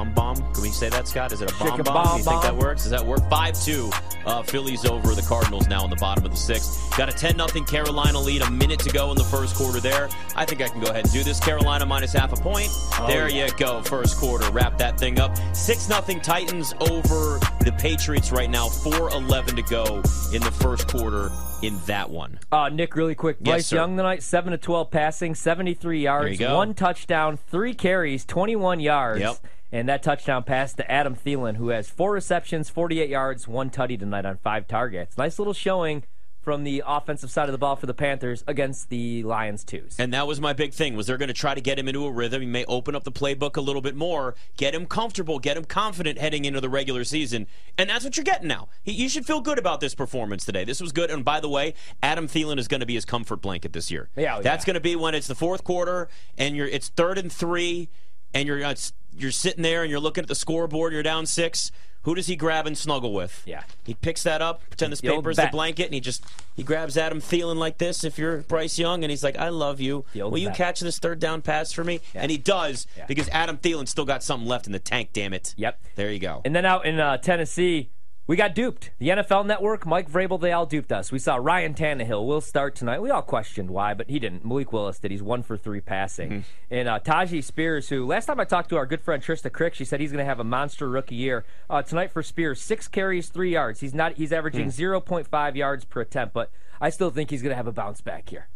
bomb bomb? Can we say that, Scott? Is it a bomb Chicken bomb? bomb you think that works? Does that work? 5 2. Uh, Phillies over the Cardinals now in the bottom of the sixth. Got a 10 0 Carolina lead, a minute to go in the first quarter there. I think I can go ahead and do this. Carolina minus half a point. there you go. First quarter. Wrap that thing up. 6 0 Titans over the Patriots right now. 4 11 to go in the first quarter in that one. Uh, Nick, really quick. Yes, Bryce sir. Young tonight, 7 to 12 passing, 73 yards, one touchdown, three carries, 21 yards. Yep. And that touchdown pass to Adam Thielen, who has four receptions, 48 yards, one tutty tonight on five targets. Nice little showing from the offensive side of the ball for the Panthers against the Lions twos. And that was my big thing. Was they're going to try to get him into a rhythm? He may open up the playbook a little bit more, get him comfortable, get him confident heading into the regular season, and that's what you're getting now. He- You should feel good about this performance today. This was good. And by the way, Adam Thielen is going to be his comfort blanket this year. Yeah, oh, that's yeah. going to be when it's the fourth quarter and you're it's third and three, and you're uh, you're sitting there and you're looking at the scoreboard. You're down six. Who does he grab and snuggle with? Yeah. He picks that up, pretend this old paper's the blanket, and he just he grabs Adam Thielen like this. If you're Bryce Young, and he's like, "I love you. Will you bat. catch this third down pass for me?" And he does Yeah. because Adam Thielen still got something left in the tank. Damn it. Yep. There you go. And then out in uh, Tennessee, we got duped. The NFL Network, Mike Vrabel, they all duped us. We saw Ryan Tannehill will start tonight. We all questioned why, but he didn't. Malik Willis did. He's one for three passing. Mm-hmm. And uh, Tyjae Spears, who last time I talked to our good friend Trista Crick, she said he's going to have a monster rookie year. Uh, tonight for Spears, six carries, three yards. He's not. He's averaging Hmm. 0.5 yards per attempt, but I still think he's going to have a bounce back here.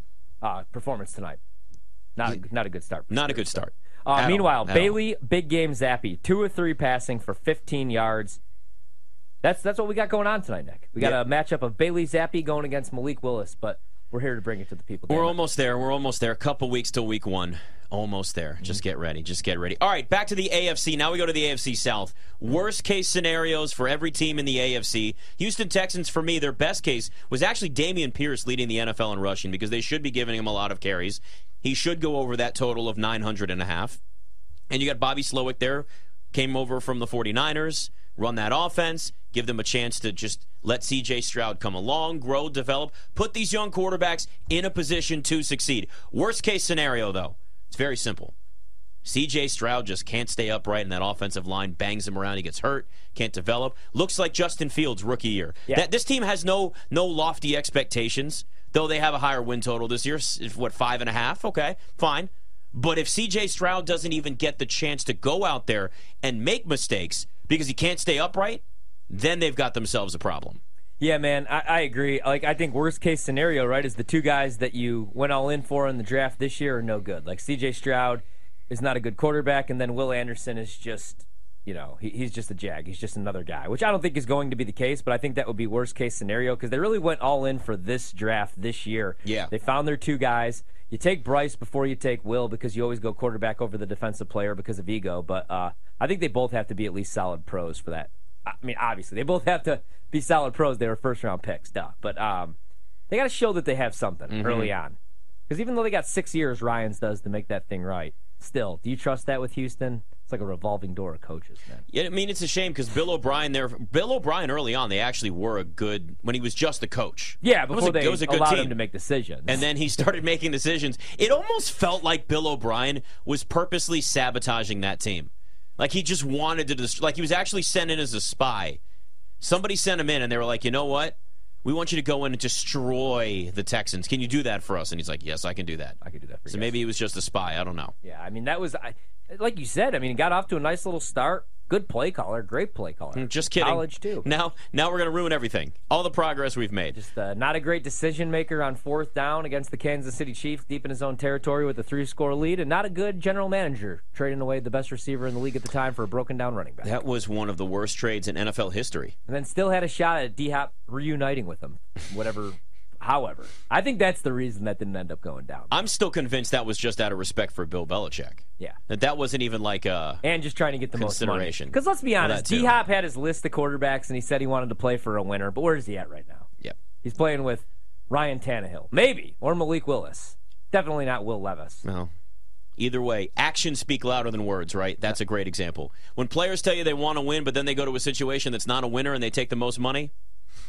Uh, performance tonight. Not a, not a good start. Not a good start. Uh, all. meanwhile, all. Bailey, big game Zappe, two or three passing for 15 yards. That's that's what we got going on tonight, Nick. We got Yeah. a matchup of Bailey Zappe going against Malik Willis, but we're here to bring it to the people. We're almost there. We're almost there. A couple weeks till week one. Almost there. Just get ready. Just get ready. All right, back to the AFC. Now we go to the AFC South. Worst case scenarios for every team in the AFC. Houston Texans, for me, their best case was actually Dameon Pierce leading the NFL in rushing because they should be giving him a lot of carries. He should go over that total of 900 and a half. And you got Bobby Slowik there, came over from the 49ers, run that offense, give them a chance to just let CJ Stroud come along, grow, develop, put these young quarterbacks in a position to succeed. Worst case scenario, though, it's very simple. CJ Stroud just can't stay upright, and that offensive line bangs him around. He gets hurt, can't develop. Looks like Justin Fields' rookie year. Yeah. That, this team has no no lofty expectations, though they have a higher win total this year. What five and a half? Okay, fine. But if CJ Stroud doesn't even get the chance to go out there and make mistakes because he can't stay upright, then they've got themselves a problem. Yeah, man, I, I agree. Like, I think worst case scenario, right, is the two guys that you went all in for in the draft this year are no good. Like C.J. Stroud is not a good quarterback, and then Will Anderson is just, you know, he, he's just a jag. He's just another guy, which I don't think is going to be the case. But I think that would be worst case scenario because they really went all in for this draft this year. Yeah. they found their two guys. You take Bryce before you take Will because you always go quarterback over the defensive player because of ego. But uh, I think they both have to be at least solid pros for that. I mean, obviously, they both have to be solid pros. They were first round picks, duh. But um, they got to show that they have something Mm-hmm. early on. Because even though they got six years, Ryan's does to make that thing right. Still, do you trust that with Houston? It's like a revolving door of coaches, man. Yeah, I mean it's a shame because Bill O'Brien there, Bill O'Brien early on, they actually were a good when he was just the coach. Yeah, It was a- they it was a good allowed team. him to make decisions. and then he started making decisions. It almost felt like Bill O'Brien was purposely sabotaging that team. Like he just wanted to, dest- like he was actually sent in as a spy. Somebody sent him in, and they were like, you know what? We want you to go in and destroy the Texans. Can you do that for us? And he's like, yes, I can do that. I could do that for So maybe he was just a spy. I don't know. Yeah, I mean that was, I, like you said. I mean, he got off to a nice little start. Good play caller, great play caller. Just kidding. College too. Now, now we're gonna ruin everything. All the progress we've made. Just uh, not a great decision maker on fourth down against the Kansas City Chiefs, deep in his own territory with a three-score lead, and not a good general manager trading away the best receiver in the league at the time for a broken down running back. That was one of the worst trades in NFL history. And then still had a shot at D Hop reuniting with him, whatever. However, I think that's the reason that didn't end up going down. I'm still convinced that was just out of respect for Bill Belichick. Yeah. That that wasn't even like a. And just trying to get the most money. Consideration. Because let's be honest. D Hop had his list of quarterbacks, and he said he wanted to play for a winner. But where is he at right now? Yep. He's playing with Ryan Tannehill, maybe, or Malik Willis. Definitely not Will Levis. Well, either way, actions speak louder than words, right? That's a great example. When players tell you they want to win, but then they go to a situation that's not a winner and they take the most money,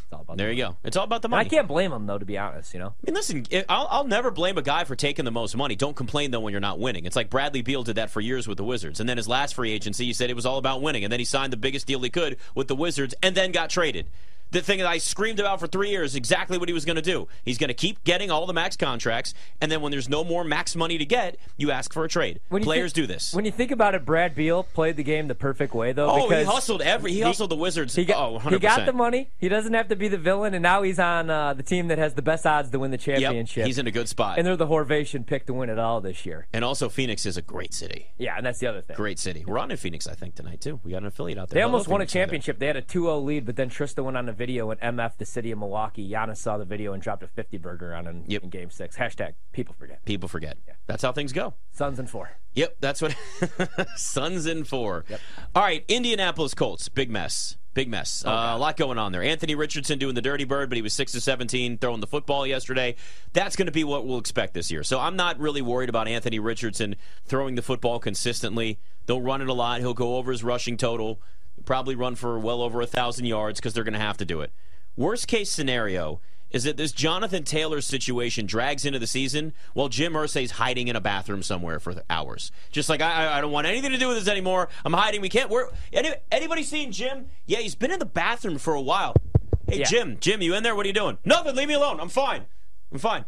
It's all about There the you go. It's all about the And money. I can't blame him though, to be honest. You know, I mean, listen, I'll, I'll never blame a guy for taking the most money. Don't complain, though, when you're not winning. It's like Bradley Beal did that for years with the Wizards. And then his last free agency, he said it was all about winning. And then he signed the biggest deal he could with the Wizards and then got traded. The thing that I screamed about for three years, exactly what he was going to do. He's going to keep getting all the max contracts. And then when there's no more max money to get, you ask for a trade. Players do this. When you think about it, Brad Beal played the game the perfect way though. oh, he hustled every. He, hustled the Wizards. He got, oh, 100%. he got the money. He doesn't have to be the villain, and now he's on uh, the team that has the best odds to win the Yep, championship. he's in a good spot. and they're the Horvation pick to win it all this year. and also, Phoenix is a great city. Yeah, and that's the other thing. Great city. We're on in Phoenix, I think, tonight, too. We got an affiliate out there. They almost won a Phoenix championship. They had a 2-0 lead, but then Trista went on a video and MF the city of Milwaukee. Giannis saw the video and dropped a 50 burger on him Yep. in Game Six. Hashtag people forget. People forget. Yeah. That's how things go. Suns and four. Yep, that's what. Suns in four. Yep. All right, Indianapolis Colts. Big mess. Big mess. uh, a lot going on there. Anthony Richardson doing the dirty bird, but he was six to seventeen throwing the football yesterday. That's going to be what we'll expect this year. So I'm not really worried about Anthony Richardson throwing the football consistently. They'll run it a lot. He'll go over his rushing total. Probably run for well over a thousand yards because they're going to have to do it. Worst case scenario is that this Jonathan Taylor situation drags into the season while Jim Irsay's hiding in a bathroom somewhere for hours. Just like I, I- I don't want anything to do with this anymore. I'm hiding. We can't. Where any, anybody seen Jim? Yeah, he's been in the bathroom for a while. Hey Yeah. Jim, Jim, you in there? What are you doing? Nothing. Leave me alone. I'm fine. I'm fine.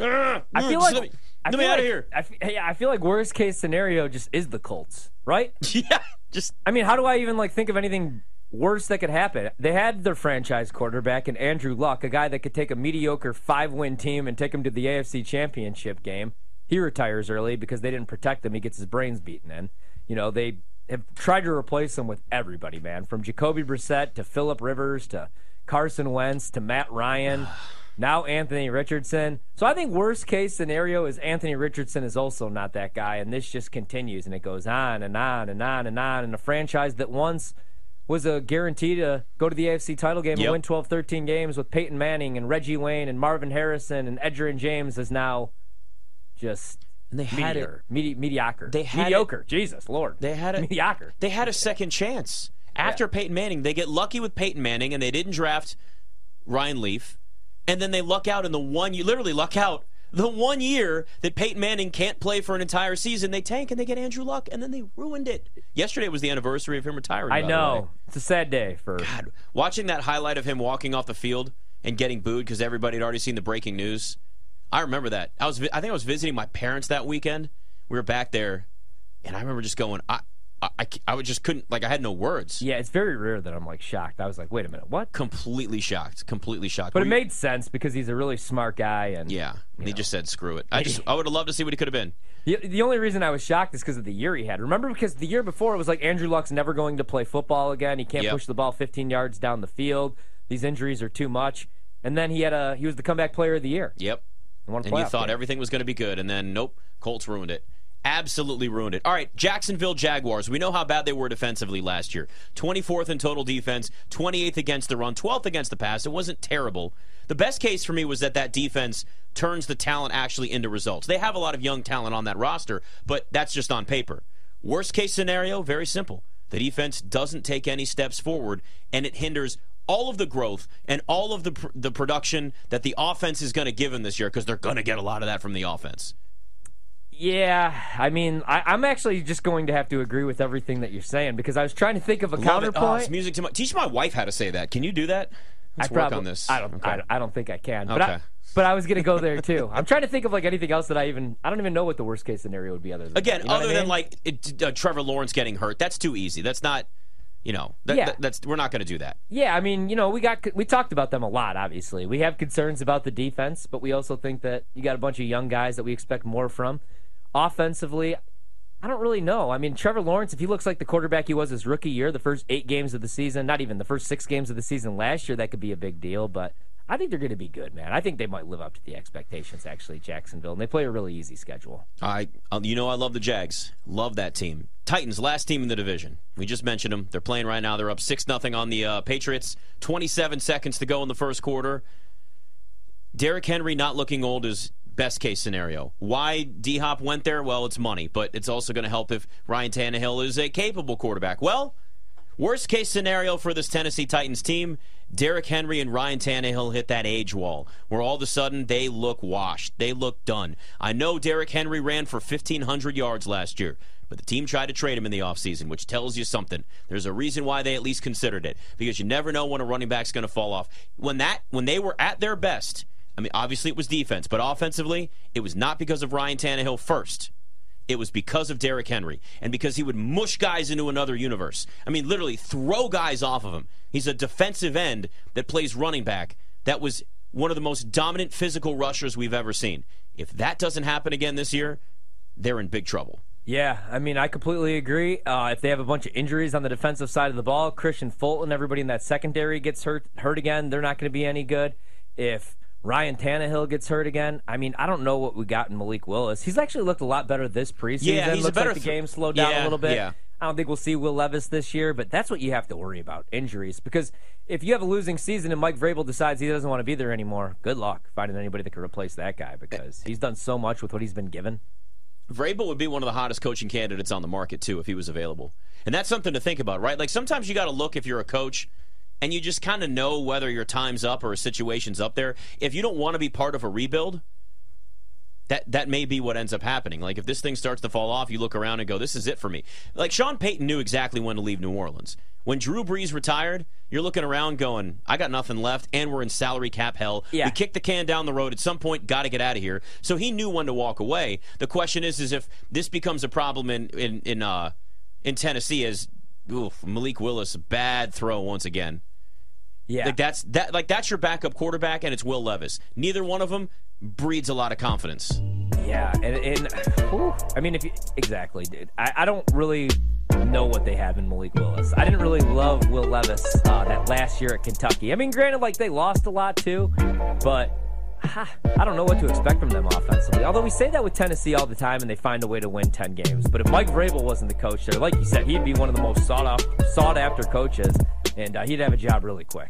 I feel like let me, I feel out of here. I fe- yeah, I feel like worst case scenario just is the Colts, right? yeah, just I mean, how do I even like think of anything worse that could happen? They had their franchise quarterback and Andrew Luck, a guy that could take a mediocre five-win team and take him to the AFC Championship game. He retires early because they didn't protect him. He gets his brains beaten in. You know, they have tried to replace him with everybody, man, from Jacoby Brissett to Philip Rivers to Carson Wentz to Matt Ryan. Now Anthony Richardson. So I think worst case scenario is Anthony Richardson is also not that guy, and this just continues and it goes on and on and on and on. And a franchise that once was a guarantee to go to the AFC title game Yep. and win 12, 13 games with Peyton Manning and Reggie Wayne and Marvin Harrison and Edgerrin James is now just And they had it. mediocre. Medi- mediocre. They had it- mediocre. Jesus Lord. They had it. mediocre. They had a second chance after Peyton Manning. They get lucky with Peyton Manning, and they didn't draft Ryan Leaf, and then they luck out in the one. You literally luck out the one year that Peyton Manning can't play for an entire season. They tank and they get Andrew Luck, and then they ruined it. Yesterday was the anniversary of him retiring. I by the way. know. It's a sad day for God, watching that highlight of him walking off the field and getting booed because everybody had already seen the breaking news. I remember that. I was, I think I was visiting my parents that weekend. We were back there, and I remember just going, I, I, I, I would just couldn't, like, I had no words. Yeah, it's very rare that I'm like shocked. I was like, wait a minute, what? Completely shocked. Completely shocked. But it you- made sense because he's a really smart guy, and yeah, he just said, "Screw it." I just, I would have loved to see what he could have been. The, the only reason I was shocked is because of the year he had. Remember, because the year before it was like Andrew Luck's never going to play football again. He can't Yep. push the ball 15 yards down the field. These injuries are too much. And then he had a he was the comeback player of the year. Yep. And, And you thought game. everything was going to be good, and then nope, Colts ruined it. Absolutely ruined it. All right, Jacksonville Jaguars. We know how bad they were defensively last year. 24th in total defense, 28th against the run, 12th against the pass. It wasn't terrible. The best case for me was that that defense turns the talent actually into results. They have a lot of young talent on that roster, but that's just on paper. Worst case scenario, very simple. The defense doesn't take any steps forward, and it hinders all of the growth and all of the pr- the production that the offense is going to give them this year because they're going to get a lot of that from the offense. Yeah, I mean, I, I'm actually just going to have to agree with everything that you're saying because I was trying to think of a Love it. Oh, counterpoint. it's music to my. Teach my wife how to say that. Can you do that? Let's I work probably, on this. I don't. Okay. I, don't- I don't think I can. But I, Okay. but I was gonna go there too. I'm trying to think of like anything else that I even. I don't even know what the worst case scenario would be other than Again. You know other I than like it, uh, Trevor Lawrence getting hurt, that's too easy. That's not. You know, that, Yeah. that- that's we're not going to do that. Yeah, I mean, you know, we got we talked about them a lot. Obviously, we have concerns about the defense, but we also think that you got a bunch of young guys that we expect more from. Offensively, I don't really know. I mean, Trevor Lawrence, if he looks like the quarterback he was his rookie year, the first eight games of the season, not even the first six games of the season last year, that could be a big deal. But I think they're going to be good, man. I think they might live up to the expectations. Actually, Jacksonville, and they play a really easy schedule. I, uh, you know, I love the Jags. Love that team. Titans, last team in the division. We just mentioned them. They're playing right now. They're up six nothing on the uh, Patriots. Twenty-seven seconds to go in the first quarter. Derrick Henry not looking old is best case scenario. Why D Hop went there? Well, it's money, but it's also going to help if Ryan Tannehill is a capable quarterback. Well, Worst case scenario for this Tennessee Titans team Derrick Henry and Ryan Tannehill hit that age wall where all of a sudden they look washed. They look done. I know Derrick Henry ran for 1,500 yards last year, but the team tried to trade him in the offseason, which tells you something. There's a reason why they at least considered it because you never know when a running back's going to fall off. When that when they were at their best, I mean, obviously it was defense, but offensively, it was not because of Ryan Tannehill first it was because of Derrick Henry and because he would mush guys into another universe. I mean, literally throw guys off of him. He's a defensive end that plays running back. That was one of the most dominant physical rushers we've ever seen. If that doesn't happen again this year, they're in big trouble. Yeah, I mean, I completely agree. Uh, if they have a bunch of injuries on the defensive side of the ball, Kristian Fulton, everybody in that secondary gets hurt hurt again, they're not going to be any good. If Ryan Tannehill gets hurt again. I mean, I don't know what we got in Malik Willis. He's actually looked a lot better this preseason. Yeah, he's Looks better like the th- game slowed down yeah, a little bit. yeah. I don't think we'll see Will Levis this year, but that's what you have to worry about injuries. Because if you have a losing season and Mike Vrabel decides he doesn't want to be there anymore, good luck finding anybody that can replace that guy because he's done so much with what he's been given. Vrabel would be one of the hottest coaching candidates on the market too if he was available. And that's something to think about, right? Like sometimes you got to look if you're a coach and you just kind of know whether your time's up or a situation's up there. If you don't want to be part of a rebuild, that that may be what ends up happening. Like if this thing starts to fall off, you look around and go, "This is it for me." Like Sean Payton knew exactly when to leave New Orleans. When Drew Brees retired, you're looking around going, "I got nothing left, and we're in salary cap hell. Yeah. We kicked the can down the road. At some point, got to get out of here." So he knew when to walk away. The question is, is if this becomes a problem in in in uh, in Tennessee, as oof, Malik Willis, bad throw once again. Yeah. Like that's that like that's your backup quarterback, and it's Will Levis. Neither one of them breeds a lot of confidence. Yeah, and, and whew, I mean, if you exactly, dude, I, I don't really know what they have in Malik Willis. I didn't really love Will Levis uh, that last year at Kentucky. I mean, granted, like they lost a lot too, but I don't know what to expect from them offensively. Although we say that with Tennessee all the time, and they find a way to win ten games. But if Mike Vrabel wasn't the coach there, like you said, he'd be one of the most sought off, sought after coaches, and uh, he'd have a job really quick.